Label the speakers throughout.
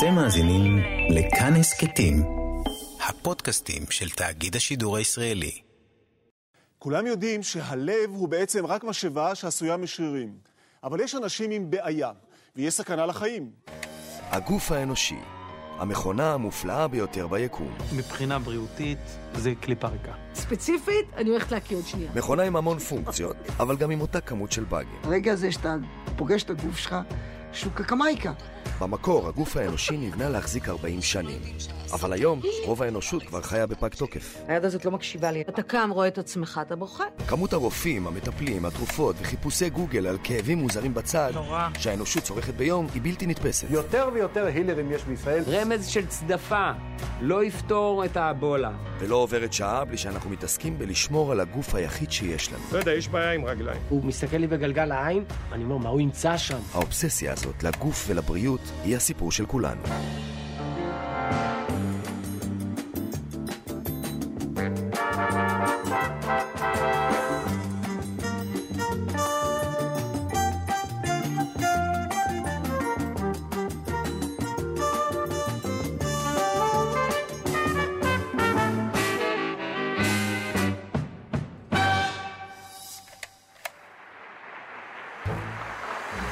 Speaker 1: אתם מאזינים לכאן הסכתים, הפודקאסטים של תאגיד השידור הישראלי.
Speaker 2: כולם יודעים שהלב הוא בעצם רק משאבה שעשויה משרירים. אבל יש אנשים עם בעיה, ויש סכנה לחיים.
Speaker 3: הגוף האנושי, המכונה המופלאה ביותר ביקום.
Speaker 4: מבחינה בריאותית זה קליפה ריקה.
Speaker 5: ספציפית, אני הולכת להקיא עוד שנייה.
Speaker 3: מכונה עם המון פונקציות, אבל גם עם אותה כמות של באגים.
Speaker 6: הרגע הזה שאתה פוגש את הגוף שלך, שהוא קקמייקה.
Speaker 3: במקור, הגוף האנושי נבנה להחזיק 40 שנים. אבל היום, רוב האנושות כבר חיה בפג תוקף.
Speaker 5: היד הזאת לא מקשיבה לי. אתה קם, רואה את עצמך, אתה בוכה.
Speaker 3: כמות הרופאים, המטפלים, התרופות וחיפושי גוגל על כאבים מוזרים בצד,
Speaker 4: נורא.
Speaker 3: שהאנושות צורכת ביום, היא בלתי נתפסת.
Speaker 7: יותר ויותר הילרים יש בישראל.
Speaker 8: רמז של צדפה לא יפתור את האבולה.
Speaker 3: ולא עוברת שעה בלי שאנחנו מתעסקים בלשמור על הגוף היחיד שיש לנו.
Speaker 7: לא יודע, יש בעיה עם רגליים.
Speaker 8: הוא מסתכל לי בגלגל העין, אני אומר, מה הוא ימצא שם?
Speaker 3: האובססיה הזאת לגוף ולבריאות היא הסיפור של כולנו.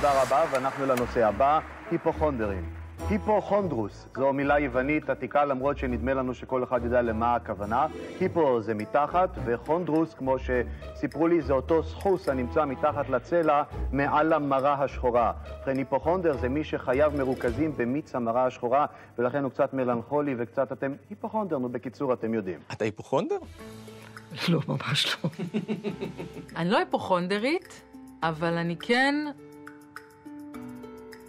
Speaker 9: תודה רבה, ואנחנו לנושא הבא, היפוכונדרים. היפוכונדרוס זו מילה יוונית עתיקה למרות שנדמה לנו שכל אחד יודע למה הכוונה. היפו זה מתחת, וחונדרוס, כמו שסיפרו לי, זה אותו סחוס הנמצא מתחת לצלע מעל המרה השחורה. ובכן, היפוכונדר זה מי שחייו מרוכזים במיץ המרה השחורה, ולכן הוא קצת מלנכולי וקצת אתם היפוכונדר, נו בקיצור אתם יודעים.
Speaker 4: אתה היפוכונדר?
Speaker 6: לא, ממש לא.
Speaker 5: אני לא היפוכונדרית, אבל אני כן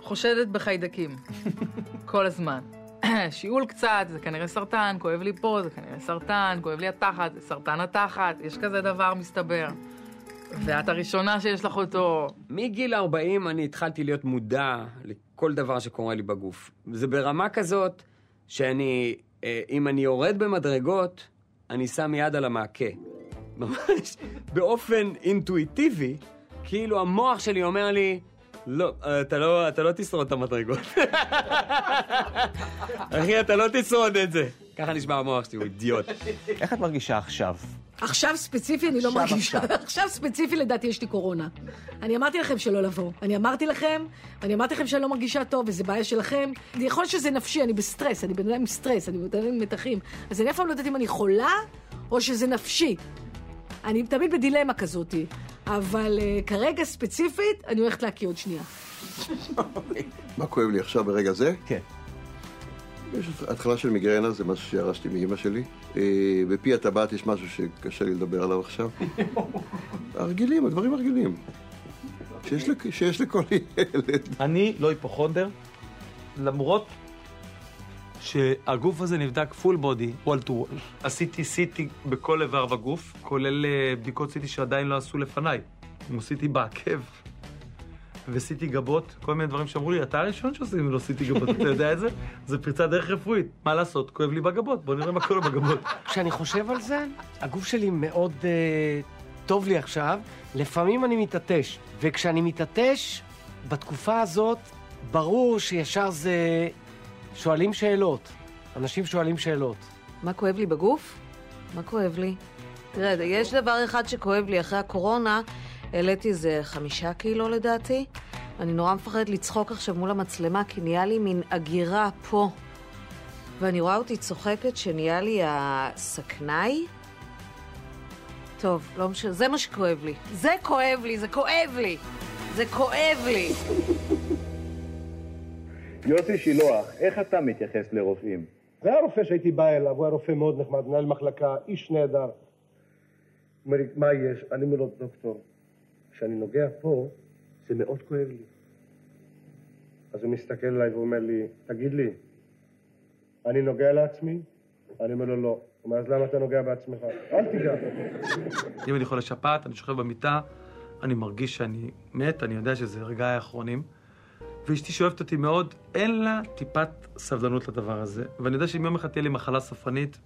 Speaker 5: חושדת בחיידקים. כל הזמן. שיעול קצת, זה כנראה סרטן, כואב לי פה, זה כנראה סרטן, כואב לי התחת, זה סרטן התחת, יש כזה דבר מסתבר. ואת הראשונה שיש לך אותו.
Speaker 8: מגיל 40 אני התחלתי להיות מודע לכל דבר שקורה לי בגוף. זה ברמה כזאת שאני, אה, אם אני יורד במדרגות, אני שם יד על המעקה. ממש באופן אינטואיטיבי, כאילו המוח שלי אומר לי, לא, אתה לא, אתה לא תשרוד את המדרגות. אחי, אתה לא תשרוד את זה. ככה נשמע המוח שלי, הוא אידיוט.
Speaker 4: איך את מרגישה עכשיו?
Speaker 5: עכשיו ספציפי אני לא מרגישה.
Speaker 4: עכשיו.
Speaker 5: ספציפי לדעתי יש לי קורונה. אני אמרתי לכם שלא לבוא. אני אמרתי לכם, ואני אמרתי לכם שאני לא מרגישה טוב, וזה בעיה שלכם. יכול להיות שזה נפשי, אני בסטרס, אני בן אדם עם סטרס, אני בן אדם עם מתחים. אז אני אף פעם לא יודעת אם אני חולה, או שזה נפשי. אני תמיד בדילמה כזאתי. אבל uh, כרגע ספציפית, אני הולכת להקיא עוד שנייה.
Speaker 10: מה כואב לי עכשיו ברגע זה?
Speaker 4: כן.
Speaker 10: יש התחלה של מיגרנה, זה משהו שירשתי מאימא שלי. אה, בפי הטבעת יש משהו שקשה לי לדבר עליו עכשיו. הרגילים, הדברים הרגילים. שיש, לכ... שיש לכל ילד.
Speaker 4: אני לא היפוכונדר, למרות שהגוף הזה נבדק פול בודי, וול טו וול. עשיתי CT בכל איבר בגוף, כולל אה, בדיקות CT שעדיין לא עשו לפניי. אם עשיתי בעקב, ועשיתי גבות, כל מיני דברים שאמרו לי, אתה הראשון שעושים לו CT גבות, אתה יודע את זה? זה פריצת דרך רפואית. מה לעשות, כואב לי בגבות, בוא נראה מה קורה בגבות.
Speaker 8: כשאני חושב על זה, הגוף שלי מאוד אה, טוב לי עכשיו. לפעמים אני מתעטש, וכשאני מתעטש, בתקופה הזאת, ברור שישר זה... שואלים שאלות. אנשים שואלים שאלות.
Speaker 11: מה כואב לי בגוף? מה כואב לי? תראה, יש דבר אחד שכואב לי אחרי הקורונה, העליתי איזה חמישה קילו לדעתי. אני נורא מפחדת לצחוק עכשיו מול המצלמה, כי נהיה לי מין אגירה פה. ואני רואה אותי צוחקת שנהיה לי הסכנאי. טוב, לא משנה, זה מה שכואב לי. זה כואב לי, זה כואב לי. זה כואב לי.
Speaker 9: יוסי שילוח, איך אתה מתייחס לרופאים?
Speaker 7: זה היה רופא שהייתי בא אליו, הוא היה רופא מאוד נחמד, מנהל מחלקה, איש נהדר. אומר לי, מה יש? אני אומר לו, דוקטור, כשאני נוגע פה, זה מאוד כואב לי. אז הוא מסתכל עליי ואומר לי, תגיד לי, אני נוגע לעצמי? אני אומר לו, לא. הוא אומר, אז למה אתה נוגע בעצמך? אל תיגע.
Speaker 4: אם אני חולה שפעת, אני שוכב במיטה, אני מרגיש שאני מת, אני יודע שזה רגעי האחרונים. ואשתי שאוהבת אותי מאוד, אין לה טיפת סבלנות לדבר הזה. ואני יודע שאם יום אחד תהיה לי מחלה סופנית,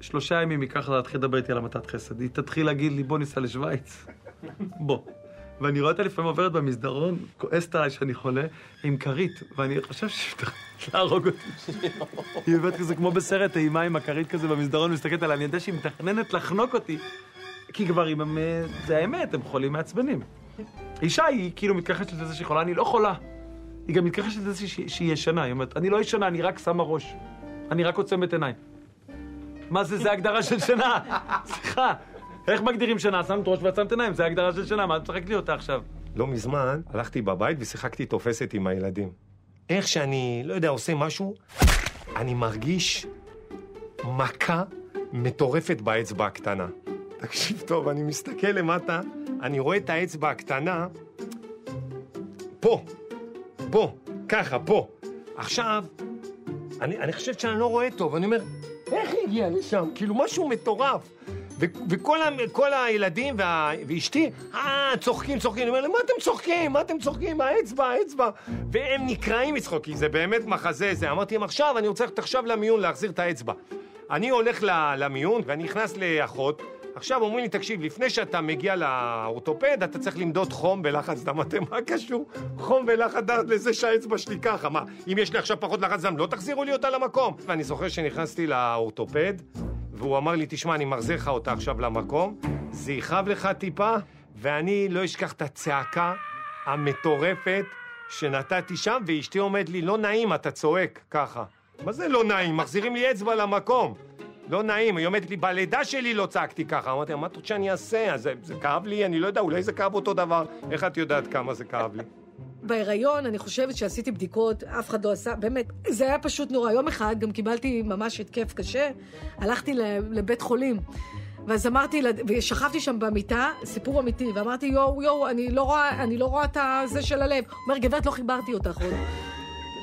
Speaker 4: שלושה ימים ייקח לה להתחיל לדבר איתי על המתת חסד. היא תתחיל להגיד לי, בוא ניסע לשוויץ. בוא. ואני רואה אותה לפעמים עוברת במסדרון, כועסת עליי שאני חולה, עם כרית, ואני חושב שהיא מתכננת להרוג אותי. היא עוברת כזה כמו בסרט אימה עם הכרית כזה במסדרון, מסתכלת עליי, אני יודע שהיא מתכננת לחנוק אותי. כי גברים הם, אה, זה האמת, הם חולים מעצבנים. אישה היא כאילו מתכחשת לזה שהיא חולה, אני לא חולה. היא גם מתכחשת לזה שהיא, ישנה, היא אומרת, אני לא ישנה, אני רק שמה ראש. אני רק עוצמת עיניים. מה זה, זה הגדרה של שינה? סליחה, איך מגדירים שינה? שמת ראש ועצמת עיניים, זה הגדרה של שינה, מה את משחקת לי אותה עכשיו?
Speaker 12: לא מזמן הלכתי בבית ושיחקתי תופסת עם הילדים. איך שאני, לא יודע, עושה משהו, אני מרגיש מכה מטורפת באצבע הקטנה. תקשיב טוב, אני מסתכל למטה, אני רואה את האצבע הקטנה, פה, פה, ככה, פה. עכשיו, אני, אני חושב שאני לא רואה טוב, אני אומר, איך היא הגיעה לשם? כאילו, משהו מטורף. ו- וכל ה- הילדים וה- ואשתי, אה, צוחקים, צוחקים. אני אומר להם, מה אתם צוחקים? מה אתם צוחקים? האצבע, האצבע. והם נקרעים מצחוק, כי זה באמת מחזה זה. אמרתי להם, עכשיו, אני רוצה ללכת עכשיו למיון להחזיר את האצבע. אני הולך למיון ואני נכנס לאחות. עכשיו אומרים לי, תקשיב, לפני שאתה מגיע לאורתופד, אתה צריך למדוד חום ולחץ דם. אמרתי, מה קשור חום ולחץ דם לזה שהאצבע שלי ככה? מה, אם יש לי עכשיו פחות לחץ דם, לא תחזירו לי אותה למקום? ואני זוכר שנכנסתי לאורתופד, והוא אמר לי, תשמע, אני מחזיר לך אותה עכשיו למקום, זה יכאב לך טיפה, ואני לא אשכח את הצעקה המטורפת שנתתי שם, ואשתי עומד לי, לא נעים, אתה צועק ככה. מה זה לא נעים? מחזירים לי אצבע למקום. לא נעים, היא אומרת לי, בלידה שלי לא צעקתי ככה. אמרתי מה את רוצה שאני אעשה? זה, זה כאב לי? אני לא יודע, אולי זה כאב אותו דבר. איך את יודעת כמה זה כאב לי?
Speaker 5: בהיריון, אני חושבת שעשיתי בדיקות, אף אחד לא עשה, באמת, זה היה פשוט נורא. יום אחד גם קיבלתי ממש התקף קשה, הלכתי לבית חולים. ואז אמרתי, ושכבתי שם במיטה, סיפור אמיתי, ואמרתי, יואו, יואו, אני לא רואה, אני לא רואה את הזה של הלב. הוא אומר, גברת, לא חיברתי אותך עוד.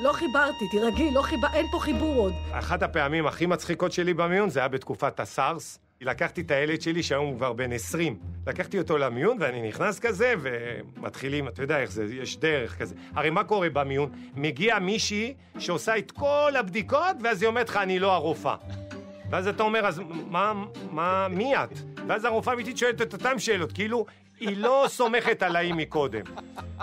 Speaker 5: לא חיברתי, תירגעי, לא חיבר... אין פה חיבור עוד.
Speaker 12: אחת הפעמים הכי מצחיקות שלי במיון זה היה בתקופת הסארס. לקחתי את הילד שלי, שהיום הוא כבר בן 20. לקחתי אותו למיון, ואני נכנס כזה, ומתחילים, אתה יודע איך זה, יש דרך כזה. הרי מה קורה במיון? מגיע מישהי שעושה את כל הבדיקות, ואז היא אומרת לך, אני לא הרופאה. ואז אתה אומר, אז מה, מה, מי את? ואז הרופאה האמיתית שואלת את אותן שאלות, כאילו, היא לא סומכת עליי מקודם.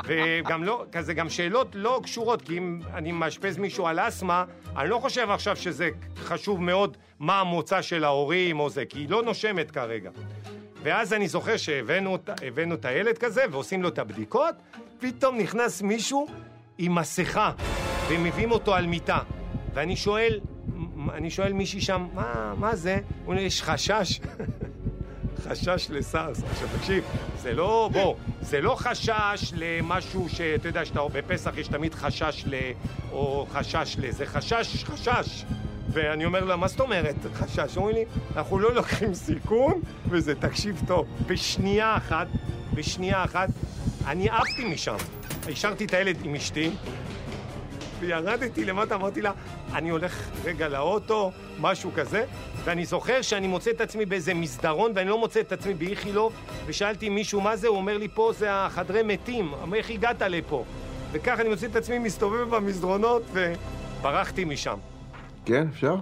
Speaker 12: וגם לא, כזה גם שאלות לא קשורות, כי אם אני מאשפז מישהו על אסתמה, אני לא חושב עכשיו שזה חשוב מאוד מה המוצא של ההורים או זה, כי היא לא נושמת כרגע. ואז אני זוכר שהבאנו את הילד כזה ועושים לו את הבדיקות, פתאום נכנס מישהו עם מסכה, ומביאים אותו על מיטה. ואני שואל, אני שואל מישהי שם, מה, מה זה? הוא אומר, יש חשש. חשש לסארס. עכשיו תקשיב, זה לא, בוא, זה לא חשש למשהו שאתה יודע, שאתה בפסח יש תמיד חשש ל... או חשש ל... זה חשש, חשש. ואני אומר לה, מה זאת אומרת חשש? אומרים לי, אנחנו לא לוקחים סיכון, וזה, תקשיב טוב, בשנייה אחת, בשנייה אחת, אני עפתי משם. השארתי את הילד עם אשתי, וירדתי למטה, אמרתי לה, אני הולך רגע לאוטו, משהו כזה, ואני זוכר שאני מוצא את עצמי באיזה מסדרון, ואני לא מוצא את עצמי באיכילוב, ושאלתי מישהו מה זה, הוא אומר לי, פה זה החדרי מתים, איך הגעת לפה? וככה אני מוצא את עצמי מסתובב במסדרונות, וברחתי משם.
Speaker 10: כן, אפשר?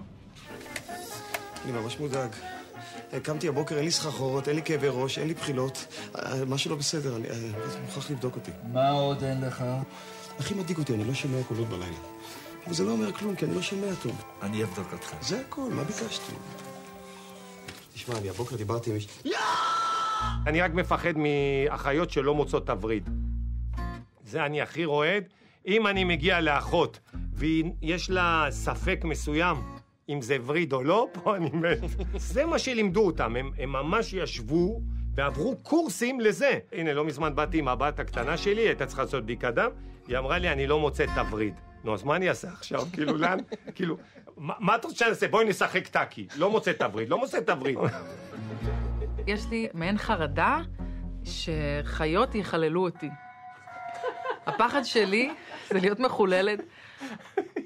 Speaker 13: אני ממש מודאג. קמתי הבוקר, אין לי סחרחורת, אין לי כאבי ראש, אין לי בחילות. משהו לא בסדר, אני מוכרח לבדוק אותי.
Speaker 14: מה עוד אין לך?
Speaker 13: הכי מדאיג אותי, אני לא שומע קולות בלילה. אבל זה לא אומר כלום, כי אני לא שומע טוב.
Speaker 14: אני אבדוק אותך.
Speaker 13: זה הכל, מה ביקשתי? תשמע, אני הבוקר דיברתי עם מישהו...
Speaker 12: אני רק מפחד מאחיות שלא מוצאות תווריד. זה אני הכי רועד. אם אני מגיע לאחות ויש לה ספק מסוים אם זה וריד או לא, פה אני מת. זה מה שלימדו אותם, הם, הם ממש ישבו ועברו קורסים לזה. הנה, לא מזמן באתי עם הבת הקטנה שלי, הייתה צריכה לעשות בדיקת דם, היא אמרה לי, אני לא מוצאת תווריד. נו, אז מה אני אעשה עכשיו? כאילו, לאן? כאילו, מה, את רוצה אעשה? בואי נשחק טאקי. לא מוצאת תווריד, לא מוצאת תווריד.
Speaker 15: יש לי מעין חרדה שחיות יחללו אותי. הפחד שלי זה להיות מחוללת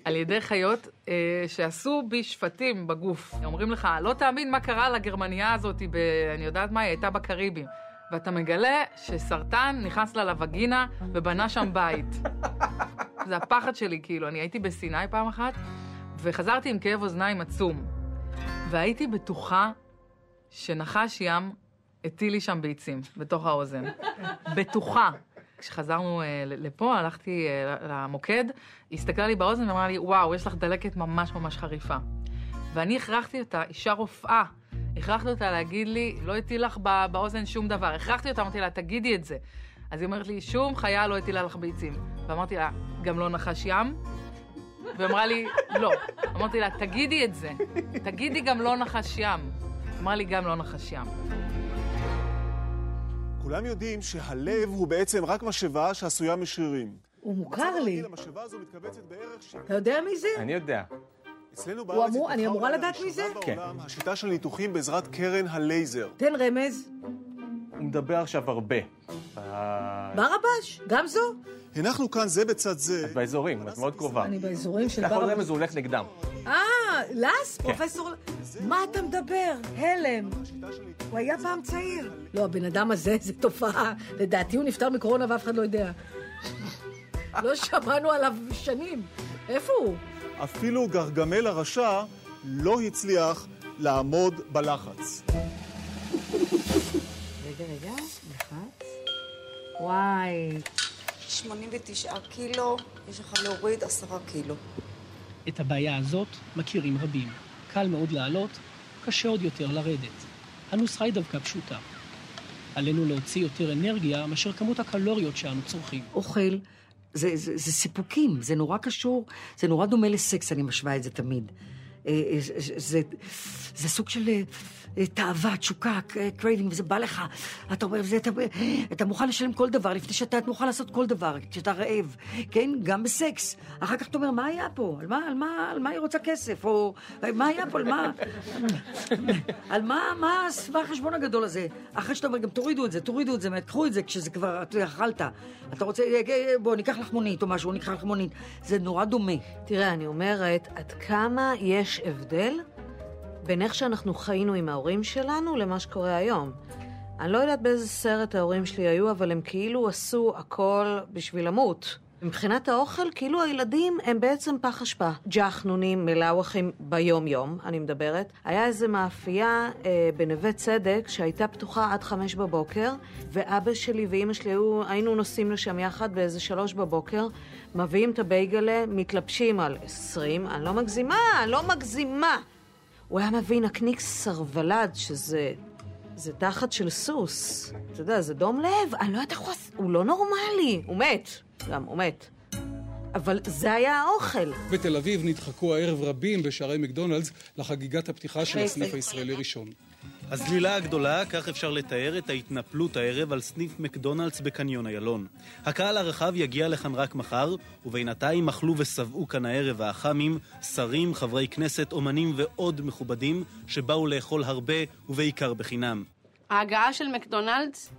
Speaker 15: על ידי חיות אה, שעשו בי שפטים בגוף. אומרים לך, לא תאמין מה קרה לגרמניה הזאת, ב... אני יודעת מה, היא הייתה בקריבים. ואתה מגלה שסרטן נכנס לה לווגינה ובנה שם בית. זה הפחד שלי, כאילו. אני הייתי בסיני פעם אחת, וחזרתי עם כאב אוזניים עצום. והייתי בטוחה שנחש ים הטיל לי שם ביצים, בתוך האוזן. בטוחה. כשחזרנו ל- לפה, הלכתי אה, למוקד, היא הסתכלה לי באוזן ואמרה לי, וואו, יש לך דלקת ממש ממש חריפה. ואני הכרחתי אותה, אישה רופאה, הכרחתי אותה להגיד לי, לא הטיל לך ב- באוזן שום דבר. הכרחתי אותה, אמרתי לה, תגידי את זה. אז היא אומרת לי, שום חיה לא הטילה לך ביצים. ואמרתי לה, גם לא נחש ים? והיא אמרה לי, לא. אמרתי לה, תגידי את זה. תגידי גם לא נחש ים. אמרה לי, גם לא נחש ים.
Speaker 2: כולם יודעים שהלב הוא בעצם רק משאבה שעשויה משרירים.
Speaker 5: הוא מוכר לי.
Speaker 2: המשאבה הזו מתכווצת בערך... ש-
Speaker 5: אתה יודע מי זה?
Speaker 16: אני יודע.
Speaker 2: אצלנו
Speaker 5: הוא
Speaker 2: בארץ
Speaker 5: אמור- אני אמורה
Speaker 2: אולי
Speaker 5: לדעת מי זה?
Speaker 2: בעולם השיטה של ניתוחים בעזרת קרן הלייזר.
Speaker 5: תן רמז.
Speaker 16: הוא מדבר עכשיו הרבה.
Speaker 5: ברבש, גם זו?
Speaker 2: הנחנו כאן זה בצד זה.
Speaker 16: את באזורים, את מאוד קרובה.
Speaker 5: אני באזורים של
Speaker 16: אתה יכול
Speaker 5: ברבש.
Speaker 16: רמז, הוא הולך נגדם.
Speaker 5: אה, לס?
Speaker 16: כן.
Speaker 5: פרופסור... מה אתה מדבר? הלם. הוא היה פעם צעיר. לא, הבן אדם הזה זה תופעה. לדעתי הוא נפטר מקורונה ואף אחד לא יודע. לא שמענו עליו שנים. איפה הוא?
Speaker 2: אפילו גרגמל הרשע לא הצליח לעמוד בלחץ.
Speaker 11: רגע, רגע, לחץ. וואי.
Speaker 17: 89 קילו, יש לך להוריד 10 קילו.
Speaker 18: את הבעיה הזאת מכירים רבים. קל מאוד לעלות, קשה עוד יותר לרדת. הנוסחה היא דווקא פשוטה. עלינו להוציא יותר אנרגיה מאשר כמות הקלוריות שאנו צורכים.
Speaker 19: אוכל, זה, זה, זה סיפוקים, זה נורא קשור, זה נורא דומה לסקס, אני משווה את זה תמיד. אה, אה, זה, זה, זה סוג של אה, תאווה, תשוקה, craving, וזה בא לך. אתה אומר, זה, אתה, אתה מוכן לשלם כל דבר לפני שאתה מוכן לעשות כל דבר, כשאתה רעב, כן? גם בסקס. אחר כך אתה אומר, מה היה פה? על מה, על מה, על מה היא רוצה כסף? או מה היה פה? על מה... על מה, מה מה החשבון הגדול הזה? אחרי שאתה אומר, גם תורידו את זה, תורידו את זה, קחו את זה כשזה כבר, אתה אכלת. אתה רוצה, אה, בוא, ניקח לך מונית או משהו, ניקח לך מונית. זה נורא דומה.
Speaker 11: תראה, אני אומרת, עד כמה יש הבדל בין איך שאנחנו חיינו עם ההורים שלנו למה שקורה היום. אני לא יודעת באיזה סרט ההורים שלי היו, אבל הם כאילו עשו הכל בשביל למות. מבחינת האוכל, כאילו הילדים הם בעצם פח אשפה. ג'חנונים, מלאווחים ביום-יום, אני מדברת. היה איזה מאפייה אה, בנווה צדק שהייתה פתוחה עד חמש בבוקר, ואבא שלי ואימא שלי היו, היינו נוסעים לשם יחד באיזה שלוש בבוקר, מביאים את הבייגלה, מתלבשים על עשרים, אני לא מגזימה, אני לא מגזימה. הוא היה מביא נקניק סרבלד, שזה... זה תחת של סוס. אתה יודע, זה דום לב, אני לא יודעת איך הוא עשה... הוא לא נורמלי, הוא מת. גם, הוא מת. אבל זה היה האוכל.
Speaker 20: בתל אביב נדחקו הערב רבים בשערי מקדונלדס לחגיגת הפתיחה של הסניף. הישראלי ראשון.
Speaker 1: הזלילה הגדולה, כך אפשר לתאר את ההתנפלות הערב על סניף מקדונלדס בקניון איילון. הקהל הרחב יגיע לכאן רק מחר, ובינתיים אכלו ושבעו כאן הערב האח"מים, שרים, חברי כנסת, אומנים ועוד מכובדים, שבאו לאכול הרבה ובעיקר בחינם.
Speaker 21: ההגעה של מקדונלדס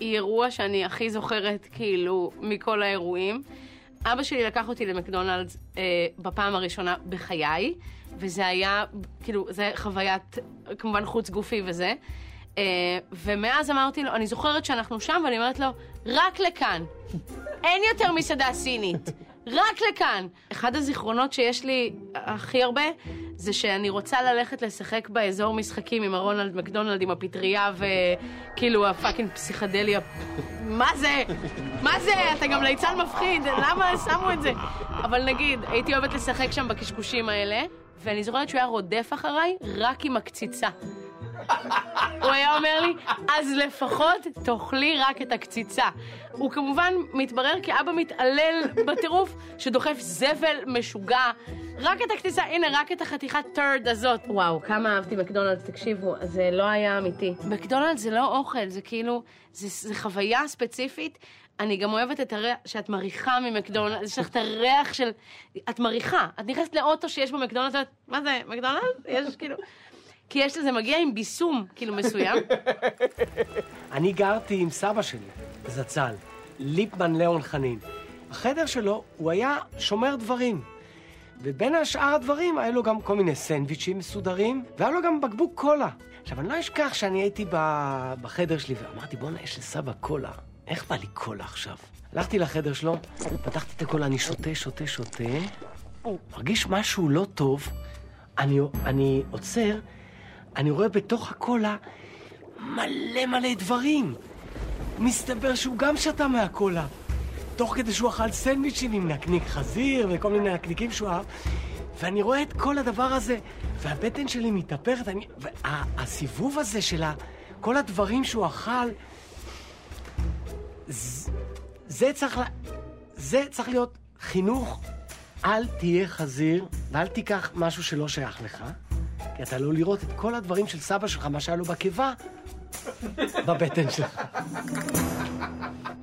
Speaker 21: היא אירוע שאני הכי זוכרת, כאילו, מכל האירועים. אבא שלי לקח אותי למקדונלדס אה, בפעם הראשונה בחיי, וזה היה, כאילו, זה חוויית, כמובן, חוץ גופי וזה. אה, ומאז אמרתי לו, אני זוכרת שאנחנו שם, ואני אומרת לו, רק לכאן. אין יותר מסעדה סינית. רק לכאן. אחד הזיכרונות שיש לי הכי הרבה, זה שאני רוצה ללכת לשחק באזור משחקים עם הרונלד מקדונלד, עם הפטריה וכאילו הפאקינג פסיכדליה. מה זה? מה זה? אתה גם ליצן מפחיד, למה שמו את זה? אבל נגיד, הייתי אוהבת לשחק שם בקשקושים האלה, ואני זוכרת שהוא היה רודף אחריי רק עם הקציצה. הוא היה אומר לי, אז לפחות תאכלי רק את הקציצה. הוא כמובן מתברר כאבא מתעלל בטירוף, שדוחף זבל משוגע. רק את הקציצה, הנה, רק את החתיכת טרד הזאת. וואו, כמה אהבתי מקדונלדס, תקשיבו, זה לא היה אמיתי. מקדונלדס זה לא אוכל, זה כאילו, זה, זה חוויה ספציפית. אני גם אוהבת את הריח, שאת מריחה ממקדונלדס, יש לך את הריח של... את מריחה. את נכנסת לאוטו שיש בו מקדונלדס, ואת, מה זה, מקדונלדס? יש כאילו... כי יש לזה מגיע עם ביסום, כאילו, מסוים.
Speaker 22: אני גרתי עם סבא שלי, זצ"ל, ליפמן ליאון חנין. החדר שלו, הוא היה שומר דברים. ובין השאר הדברים, היה לו גם כל מיני סנדוויצ'ים מסודרים, והיה לו גם בקבוק קולה. עכשיו, אני לא אשכח שאני הייתי בחדר שלי ואמרתי, בואנה, יש לסבא קולה. איך בא לי קולה עכשיו? הלכתי לחדר שלו, פתחתי את הקולה, אני שותה, שותה, שותה, מרגיש משהו לא טוב, אני, אני עוצר, אני רואה בתוך הקולה מלא מלא דברים. מסתבר שהוא גם שתה מהקולה. תוך כדי שהוא אכל סנדוויצ'ים עם נקניק חזיר וכל מיני נקניקים שהוא אהב. ואני רואה את כל הדבר הזה, והבטן שלי מתהפכת. והסיבוב הזה של. כל הדברים שהוא אכל, זה, צריך ל... זה צריך להיות חינוך. אל תהיה חזיר ואל תיקח משהו שלא שייך לך, כי אתה לא לראות את כל הדברים של סבא שלך, מה שהיה לו בקיבה, בבטן שלך.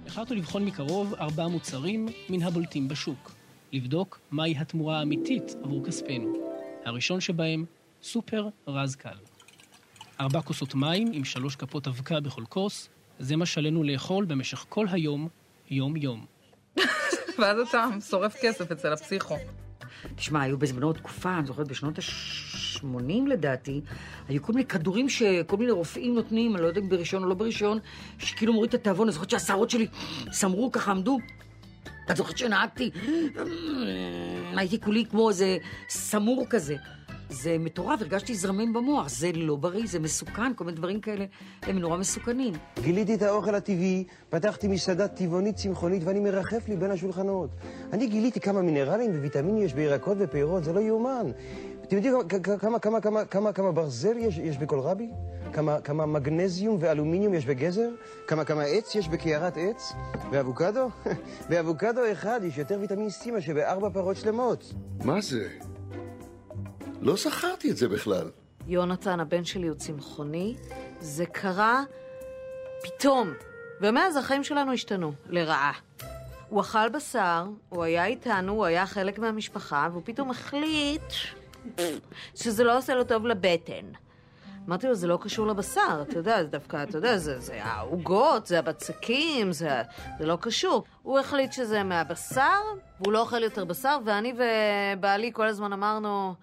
Speaker 18: החלטנו לבחון מקרוב ארבעה מוצרים מן הבולטים בשוק. לבדוק מהי התמורה האמיתית עבור כספנו. הראשון שבהם, סופר רז קל. ארבע כוסות מים עם שלוש כפות אבקה בכל כוס, זה מה שעלינו לאכול במשך כל היום, יום-יום.
Speaker 15: ואז אתה שורף כסף אצל הפסיכו.
Speaker 19: תשמע, היו בזמנו תקופה, אני זוכרת בשנות ה-80 לדעתי, היו כל מיני כדורים שכל מיני רופאים נותנים, אני לא יודעת אם ברישיון או לא ברישיון, שכאילו מוריד את התיאבון, אני זוכרת שהשערות שלי סמרו ככה, עמדו. את זוכרת שנהגתי, הייתי כולי כמו איזה סמור כזה. זה מטורף, הרגשתי זרמים במוח, זה לא בריא, זה מסוכן, כל מיני דברים כאלה הם נורא מסוכנים.
Speaker 23: גיליתי את האוכל הטבעי, פתחתי מסעדה טבעונית צמחונית ואני מרחף לי בין השולחנות. אני גיליתי כמה מינרלים וויטמינים יש בירקות ופירות, זה לא יאומן. אתם יודעים כמה, כמה, כמה, כמה, כמה ברזל יש, יש בקולרבי? כמה, כמה מגנזיום ואלומיניום יש בגזר? כמה, כמה עץ יש בקערת עץ? ואבוקדו? באבוקדו אחד יש יותר ויטמין C מאשר בארבע פרות שלמות.
Speaker 10: מה זה? לא זכרתי את זה בכלל.
Speaker 11: יונתן, הבן שלי הוא צמחוני, זה קרה פתאום. ומאז החיים שלנו השתנו, לרעה. הוא אכל בשר, הוא היה איתנו, הוא היה חלק מהמשפחה, והוא פתאום החליט שזה לא עושה לו טוב לבטן. אמרתי לו, זה לא קשור לבשר, אתה יודע, זה דווקא, אתה יודע, זה, זה העוגות, זה הבצקים, זה, זה לא קשור. הוא החליט שזה מהבשר, והוא לא אוכל יותר בשר, ואני ובעלי כל הזמן אמרנו,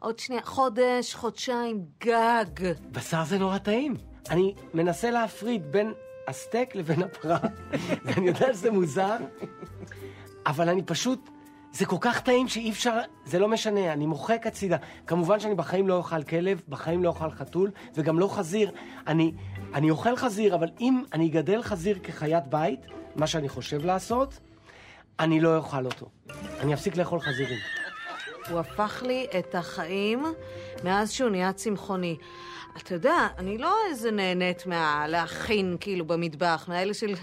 Speaker 11: עוד שנייה, חודש, חודשיים, גג.
Speaker 22: בשר זה נורא טעים. אני מנסה להפריד בין הסטייק לבין הפרה, ואני יודע שזה מוזר, אבל אני פשוט... זה כל כך טעים שאי אפשר, זה לא משנה, אני מוחק הצידה. כמובן שאני בחיים לא אוכל כלב, בחיים לא אוכל חתול, וגם לא חזיר. אני, אני אוכל חזיר, אבל אם אני אגדל חזיר כחיית בית, מה שאני חושב לעשות, אני לא אוכל אותו. אני אפסיק לאכול חזירים.
Speaker 11: הוא הפך לי את החיים מאז שהוא נהיה צמחוני. אתה יודע, אני לא איזה נהנית מהלהכין כאילו במטבח, מהאלה של...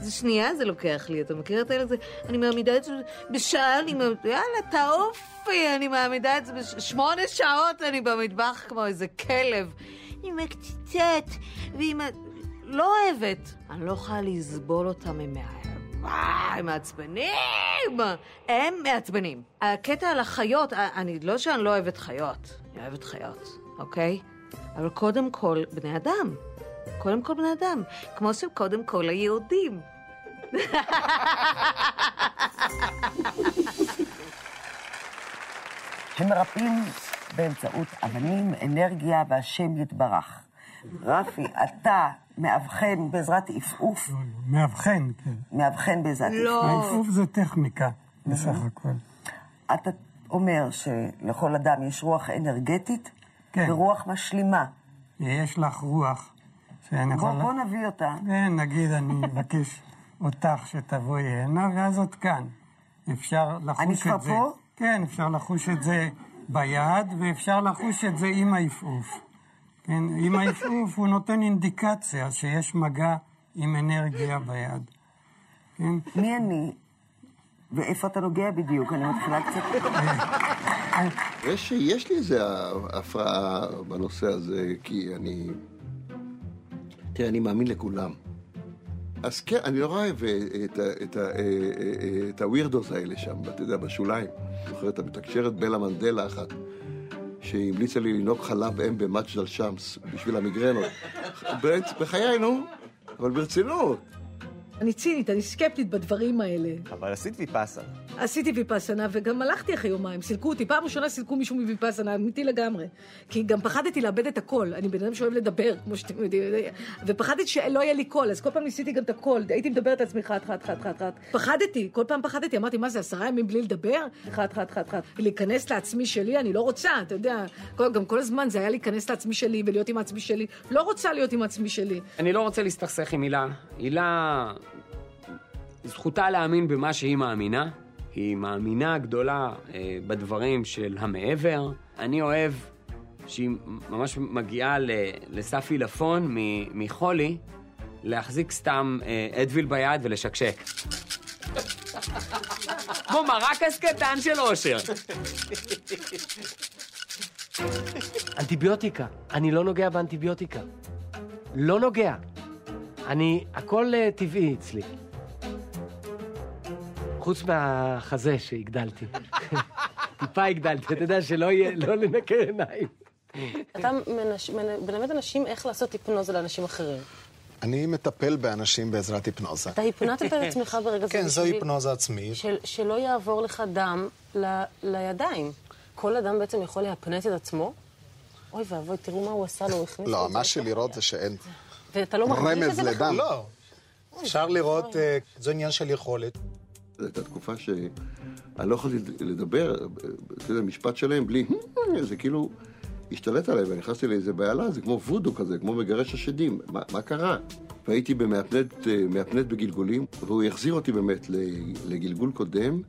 Speaker 11: זה שנייה זה לוקח לי, אתה מכיר את האלה? זה... אני מעמידה את זה בשעה, אני מעמידה... יאללה, תעופי, אני מעמידה את זה בשמונה שעות אני במטבח כמו איזה כלב. עם הקציצת, ועם ה... לא אוהבת. אני לא יכולה לסבול אותם עם וואי, מעצבנים! הם מעצבנים. הקטע על החיות, אני לא שאני לא אוהבת חיות, אני אוהבת חיות, אוקיי? אבל קודם כל בני אדם. קודם כל בני אדם. כמו שקודם כל היהודים.
Speaker 24: הם מרפאים באמצעות אבנים, אנרגיה והשם יתברך. רפי, אתה מאבחן בעזרת עפעוף?
Speaker 25: לא, לא, מאבחן, כן.
Speaker 24: מאבחן בעזרת עפעוף.
Speaker 25: לא. העפעוף זה טכניקה, בסך הכל.
Speaker 24: אתה אומר שלכל אדם יש רוח אנרגטית
Speaker 25: כן.
Speaker 24: ורוח משלימה.
Speaker 25: יש לך רוח.
Speaker 24: בוא, יכול... בוא נביא אותה.
Speaker 25: כן, נגיד אני מבקש אותך שתבואי הנה, ואז את כאן. אפשר לחוש את זה.
Speaker 24: אני כבר פה?
Speaker 25: כן, אפשר לחוש את זה ביד, ואפשר לחוש את זה עם העפעוף. כן, עם העפעוף הוא נותן אינדיקציה שיש מגע עם אנרגיה ביד. כן?
Speaker 24: מי אני? ואיפה אתה נוגע בדיוק? אני מתחילה קצת...
Speaker 10: יש, יש לי איזו הפרעה בנושא הזה, כי אני... תראה, אני מאמין לכולם. אז כן, אני נורא אוהב את, את, את, את הווירדוס האלה שם, אתה יודע, בשוליים. זוכרת, המתקשרת בלה מנדלה אחת, שהמליצה לי לנהוג חלב אם במג'דל שמס בשביל המיגרנות. בחיינו, אבל ברצינות.
Speaker 5: אני צינית, אני סקפטית בדברים האלה.
Speaker 16: אבל עשית ויפאסנה.
Speaker 5: עשיתי ויפאסנה, וגם הלכתי אחרי יומיים, סילקו אותי. פעם ראשונה סילקו מישהו מוויפאסנה, אמיתי לגמרי. כי גם פחדתי לאבד את הקול. אני בן אדם שאוהב לדבר, כמו שאתם יודעים. ופחדתי שלא יהיה לי קול, אז כל פעם ניסיתי גם את הקול. הייתי מדברת לעצמי חת, חת, חת, חת, חת. פחדתי, כל פעם פחדתי. אמרתי, מה זה, עשרה ימים בלי לדבר? חת, חת, חת, חת. להיכנס לעצמי שלי, אני לא רוצה, אתה יודע. כל- גם כל הזמן זה היה להיכנס לעצמי שלי ולהיות עם העצמי שלי. לא רוצה להיות עם העצמי שלי.
Speaker 8: אני לא רוצה להסתכסך עם הילה. הילה, זכותה להאמין במה שהיא מאמינה. היא מאמינה גדולה אה, בדברים של המעבר. אני אוהב שהיא ממש מגיעה לסף עילפון מחולי, להחזיק סתם אה, אדוויל ביד ולשקשק. כמו מרקס קטן של אושר.
Speaker 22: אנטיביוטיקה. אני לא נוגע באנטיביוטיקה. לא נוגע. אני, הכל אה, טבעי אצלי. חוץ מהחזה שהגדלתי. טיפה הגדלתי, אתה יודע, שלא יהיה, לא לנקר עיניים.
Speaker 26: אתה מלמד אנשים איך לעשות היפנוזה לאנשים אחרים.
Speaker 27: אני מטפל באנשים בעזרת היפנוזה.
Speaker 26: אתה היפנטת את עצמך ברגע זה
Speaker 27: כן, זו היפנוזה עצמית.
Speaker 26: של, שלא יעבור לך דם ל, לידיים. כל אדם בעצם יכול להפנט את עצמו? אוי ואבוי, תראו מה הוא עשה לו, הוא הכניס
Speaker 27: לא, מה. שלראות זה שאין
Speaker 26: ואתה לא מרגיש את
Speaker 27: רמז
Speaker 26: זה בכלל?
Speaker 27: לדם. לא. אפשר לראות, אה, זה עניין של יכולת.
Speaker 10: זו הייתה תקופה שאני לא יכולתי לדבר, אתה יודע, משפט שלם בלי... זה כאילו השתלט עליי, ונכנסתי לאיזה בהלה, זה כמו וודו כזה, כמו מגרש השדים. מה, מה קרה? והייתי מהפנט בגלגולים, והוא החזיר אותי באמת לגלגול קודם,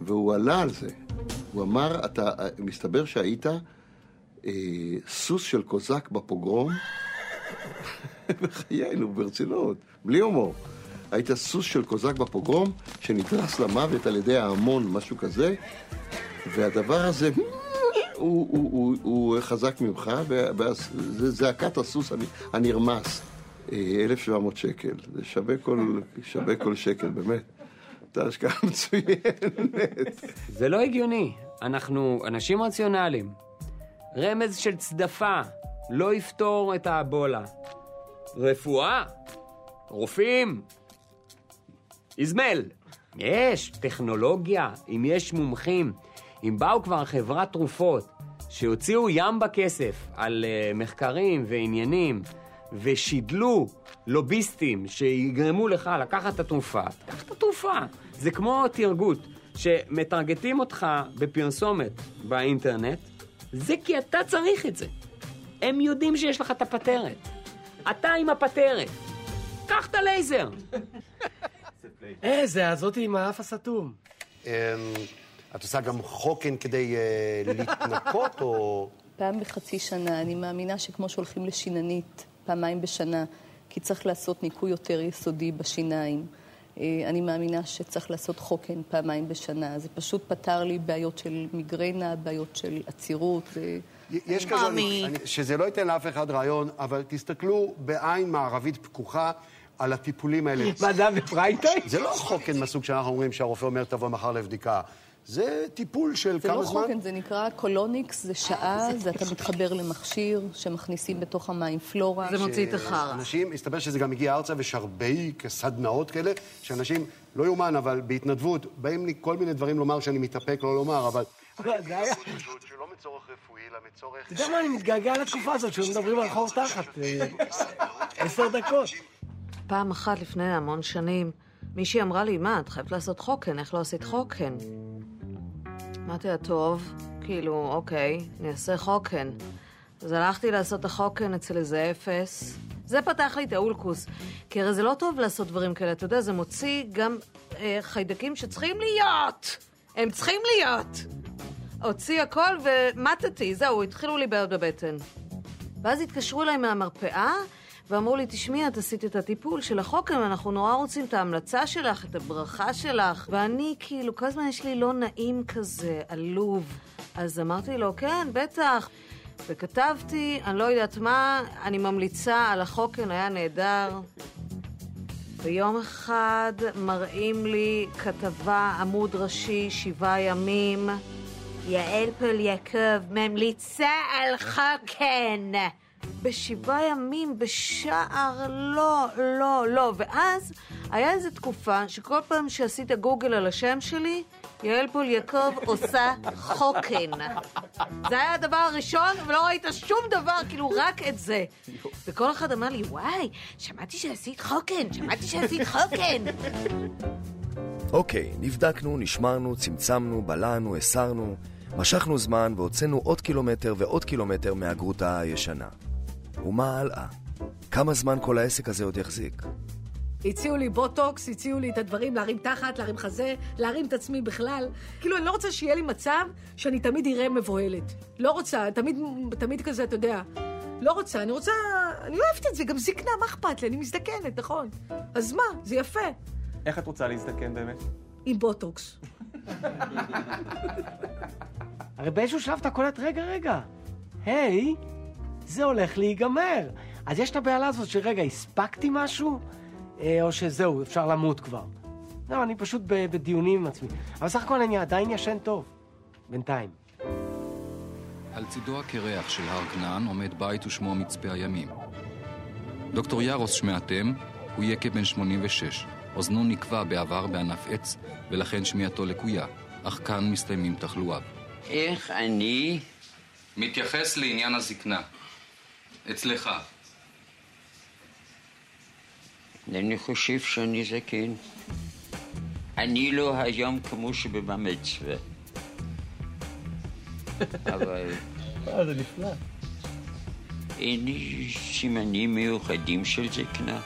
Speaker 10: והוא עלה על זה. הוא אמר, אתה, מסתבר שהיית אה, סוס של קוזק בפוגרום, בחיינו, ברצינות, בלי הומור. היית סוס של קוזק בפוגרום שנדרס למוות על ידי ההמון, משהו כזה, והדבר הזה, הוא, הוא, הוא, הוא חזק ממך, וזה זעקת הסוס הנ- הנרמס. אה, 1,700 שקל, זה שווה כל, שווה כל שקל, באמת. זו השקעה מצוינת.
Speaker 8: זה לא הגיוני. אנחנו אנשים רציונליים. רמז של צדפה לא יפתור את האבולה. רפואה, רופאים, איזמל. יש טכנולוגיה, אם יש מומחים. אם באו כבר חברת תרופות שהוציאו ים בכסף על uh, מחקרים ועניינים ושידלו לוביסטים שיגרמו לך לקחת את התרופה, קח את התרופה. זה כמו תרגות, שמטרגטים אותך בפרסומת באינטרנט, זה כי אתה צריך את זה. הם יודעים שיש לך את הפטרת. אתה עם הפטרת. קח את הלייזר.
Speaker 22: אה, זה הזאתי עם האף הסתום.
Speaker 28: אמ, את עושה גם חוקן כדי אה, להתנקות, או...
Speaker 29: פעם בחצי שנה. אני מאמינה שכמו שהולכים לשיננית פעמיים בשנה, כי צריך לעשות ניקוי יותר יסודי בשיניים, אה, אני מאמינה שצריך לעשות חוקן פעמיים בשנה. זה פשוט פתר לי בעיות של מיגרנה, בעיות של עצירות.
Speaker 28: יש כזה, שזה לא ייתן לאף אחד רעיון, אבל תסתכלו בעין מערבית פקוחה על הטיפולים האלה.
Speaker 22: מה, זה בפרייטיים?
Speaker 28: זה לא חוקן מהסוג שאנחנו אומרים שהרופא אומר תבוא מחר לבדיקה. זה טיפול של
Speaker 29: זה
Speaker 28: כמה
Speaker 29: לא
Speaker 28: זמן?
Speaker 29: חוקן, זה נקרא colonics, זה שעה, זה אתה מתחבר למכשיר שמכניסים בתוך המים פלורה.
Speaker 28: אנשים, מסתבר שזה גם הגיע ארצה, ויש הרבה כסדנאות כאלה, שאנשים, לא יאומן, אבל בהתנדבות, באים לי כל מיני דברים לומר שאני מתאפק לא לומר, אבל...
Speaker 22: מה, זה היה...
Speaker 28: שלא מצורך רפואי, אלא מצורך...
Speaker 22: אתה יודע מה, אני מתגעגע לתקופה הזאת שמדברים על חור תחת. אה, עשר דקות.
Speaker 11: פעם אחת לפני המון שנים, מישהי אמרה לי, מה, את חייבת לעשות חוקן, איך לא עשית חוקן? אמרתי לה, טוב, כאילו, אוקיי, אני אעשה חוקן. אז הלכתי לעשות את החוקן אצל איזה אפס. זה פתח לי את האולקוס. כי הרי זה לא טוב לעשות דברים כאלה, אתה יודע, זה מוציא גם אה, חיידקים שצריכים להיות! הם צריכים להיות! הוציא הכל ומטתי, זהו, התחילו לי בעיות בבטן. ואז התקשרו אליי מהמרפאה, ואמרו לי, תשמעי, את עשית את הטיפול של החוקן, אנחנו נורא רוצים את ההמלצה שלך, את הברכה שלך. ואני, כאילו, כל הזמן יש לי לא נעים כזה, עלוב. אז אמרתי לו, כן, בטח. וכתבתי, אני לא יודעת מה, אני ממליצה על החוקן, היה נהדר. ויום אחד מראים לי כתבה, עמוד ראשי, שבעה ימים. יעל פול יעקב ממליצה על חוקן. בשבעה ימים, בשער, לא, לא, לא. ואז היה איזו תקופה שכל פעם שעשית גוגל על השם שלי, יעל פול יעקב עושה חוקן. זה היה הדבר הראשון, ולא ראית שום דבר, כאילו רק את זה. וכל אחד אמר לי, וואי, שמעתי שעשית חוקן, שמעתי שעשית חוקן.
Speaker 3: אוקיי, נבדקנו, נשמרנו, צמצמנו, בלענו, הסרנו, משכנו זמן והוצאנו עוד קילומטר ועוד קילומטר מהגרוטה הישנה. ומה הלאה? כמה זמן כל העסק הזה עוד יחזיק?
Speaker 5: הציעו לי בוטוקס, הציעו לי את הדברים, להרים תחת, להרים חזה, להרים את עצמי בכלל. כאילו, אני לא רוצה שיהיה לי מצב שאני תמיד אראה מבוהלת. לא רוצה, תמיד, תמיד כזה, אתה יודע. לא רוצה, אני רוצה... אני לא אוהבת את זה, גם זקנה, מה אכפת לי? אני מזדקנת, נכון. אז מה? זה יפה.
Speaker 16: איך את רוצה להזדקן באמת?
Speaker 5: עם בוטוקס.
Speaker 22: הרי באיזשהו שלב אתה קולט, רגע, רגע, היי, זה הולך להיגמר. אז יש את הבהלה הזאת של רגע, הספקתי משהו? אה, או שזהו, אפשר למות כבר. לא, אני פשוט בדיונים עם עצמי. אבל סך הכל אני עדיין ישן טוב. בינתיים.
Speaker 30: על צידו הקרח של הר כנען עומד בית ושמו מצפה הימים. דוקטור ירוס שמעתם הוא יקב בן 86. אוזנו נקבע בעבר בענף עץ, ולכן שמיעתו לקויה, אך כאן מסתיימים תחלואיו.
Speaker 31: איך אני...
Speaker 30: מתייחס לעניין הזקנה. אצלך.
Speaker 31: אני חושב שאני זקן. אני לא היום כמו שבמצווה. אבל
Speaker 22: אה, זה נפלא.
Speaker 31: אין לי סימנים מיוחדים של זקנה.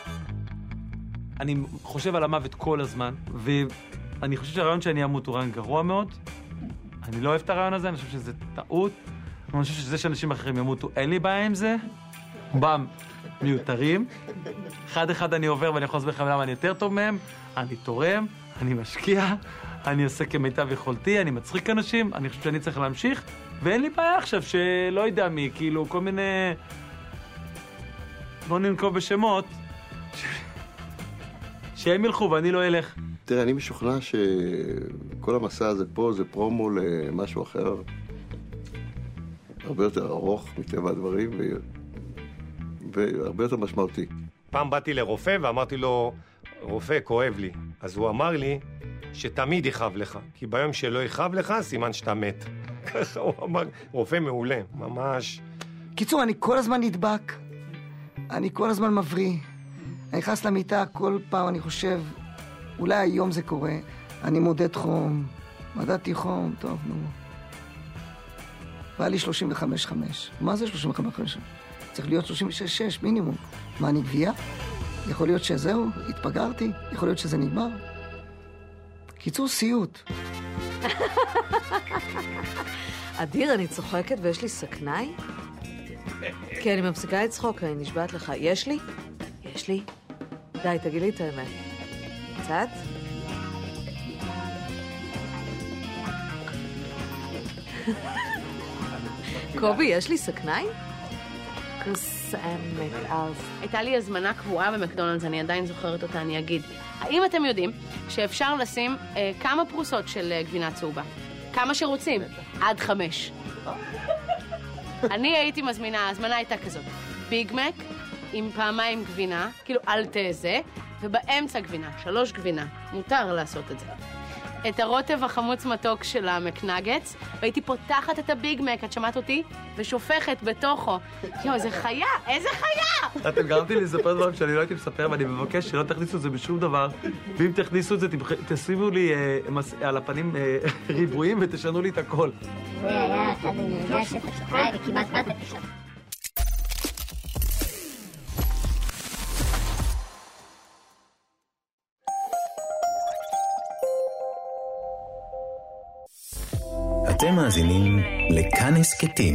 Speaker 4: אני חושב על המוות כל הזמן, ואני חושב שהרעיון שאני אמות הוא רעיון גרוע מאוד. אני לא אוהב את הרעיון הזה, אני חושב שזה טעות. אני חושב שזה שאנשים אחרים ימותו, אין לי בעיה עם זה. רובם מיותרים. אחד אחד אני עובר ואני יכול להסביר לכם למה אני יותר טוב מהם. אני תורם, אני משקיע, אני עושה כמיטב יכולתי, אני מצחיק אנשים, אני חושב שאני צריך להמשיך, ואין לי בעיה עכשיו שלא יודע מי, כאילו כל מיני... לא ננקוב בשמות, שהם ילכו ואני לא אלך.
Speaker 10: תראה, אני משוכנע שכל המסע הזה פה זה פרומו למשהו אחר, הרבה יותר ארוך מטבע הדברים. והרבה יותר משמעותי.
Speaker 12: פעם באתי לרופא ואמרתי לו, רופא, כואב לי. אז הוא אמר לי שתמיד יכאב לך, כי ביום שלא יכאב לך, סימן שאתה מת. ככה הוא אמר, רופא מעולה, ממש.
Speaker 6: קיצור, אני כל הזמן נדבק, אני כל הזמן מבריא. אני נכנס למיטה, כל פעם אני חושב, אולי היום זה קורה. אני מודד חום, מדדתי חום, טוב, נו. בא לי 35-5. מה זה 35-5? צריך להיות 36-6 מינימום. מה, אני גבייה? יכול להיות שזהו, התפגרתי? יכול להיות שזה נגמר? קיצור, סיוט.
Speaker 11: אדיר, אני צוחקת ויש לי סכנאי? כן, אני מפסיקה לצחוק, אני נשבעת לך. יש לי? יש לי? די, תגיד לי את האמת. קצת? קובי, יש לי סכנאי? קוסמת אז.
Speaker 21: הייתה לי הזמנה קבועה במקדונלדס, אני עדיין זוכרת אותה, אני אגיד. האם אתם יודעים שאפשר לשים אה, כמה פרוסות של אה, גבינה צהובה? כמה שרוצים, עד חמש. אני הייתי מזמינה, ההזמנה הייתה כזאת, ביג מק עם פעמיים גבינה, כאילו אל תזה, ובאמצע גבינה, שלוש גבינה, מותר לעשות את זה. את הרוטב החמוץ מתוק של המקנגטס, והייתי פותחת את הביג מק, את שמעת אותי? ושופכת בתוכו. יואו, איזה חיה, איזה חיה!
Speaker 4: אתם גרמתי לי לספר דברים שאני לא הייתי מספר, ואני מבקש שלא תכניסו את זה בשום דבר. ואם תכניסו את זה, תשימו לי אה, על הפנים אה, ריבועים ותשנו לי את הכל.
Speaker 32: זה היה אחד מנהיגי הספר שחי וכמעט מת
Speaker 1: אתם מאזינים לכאן הסכתים,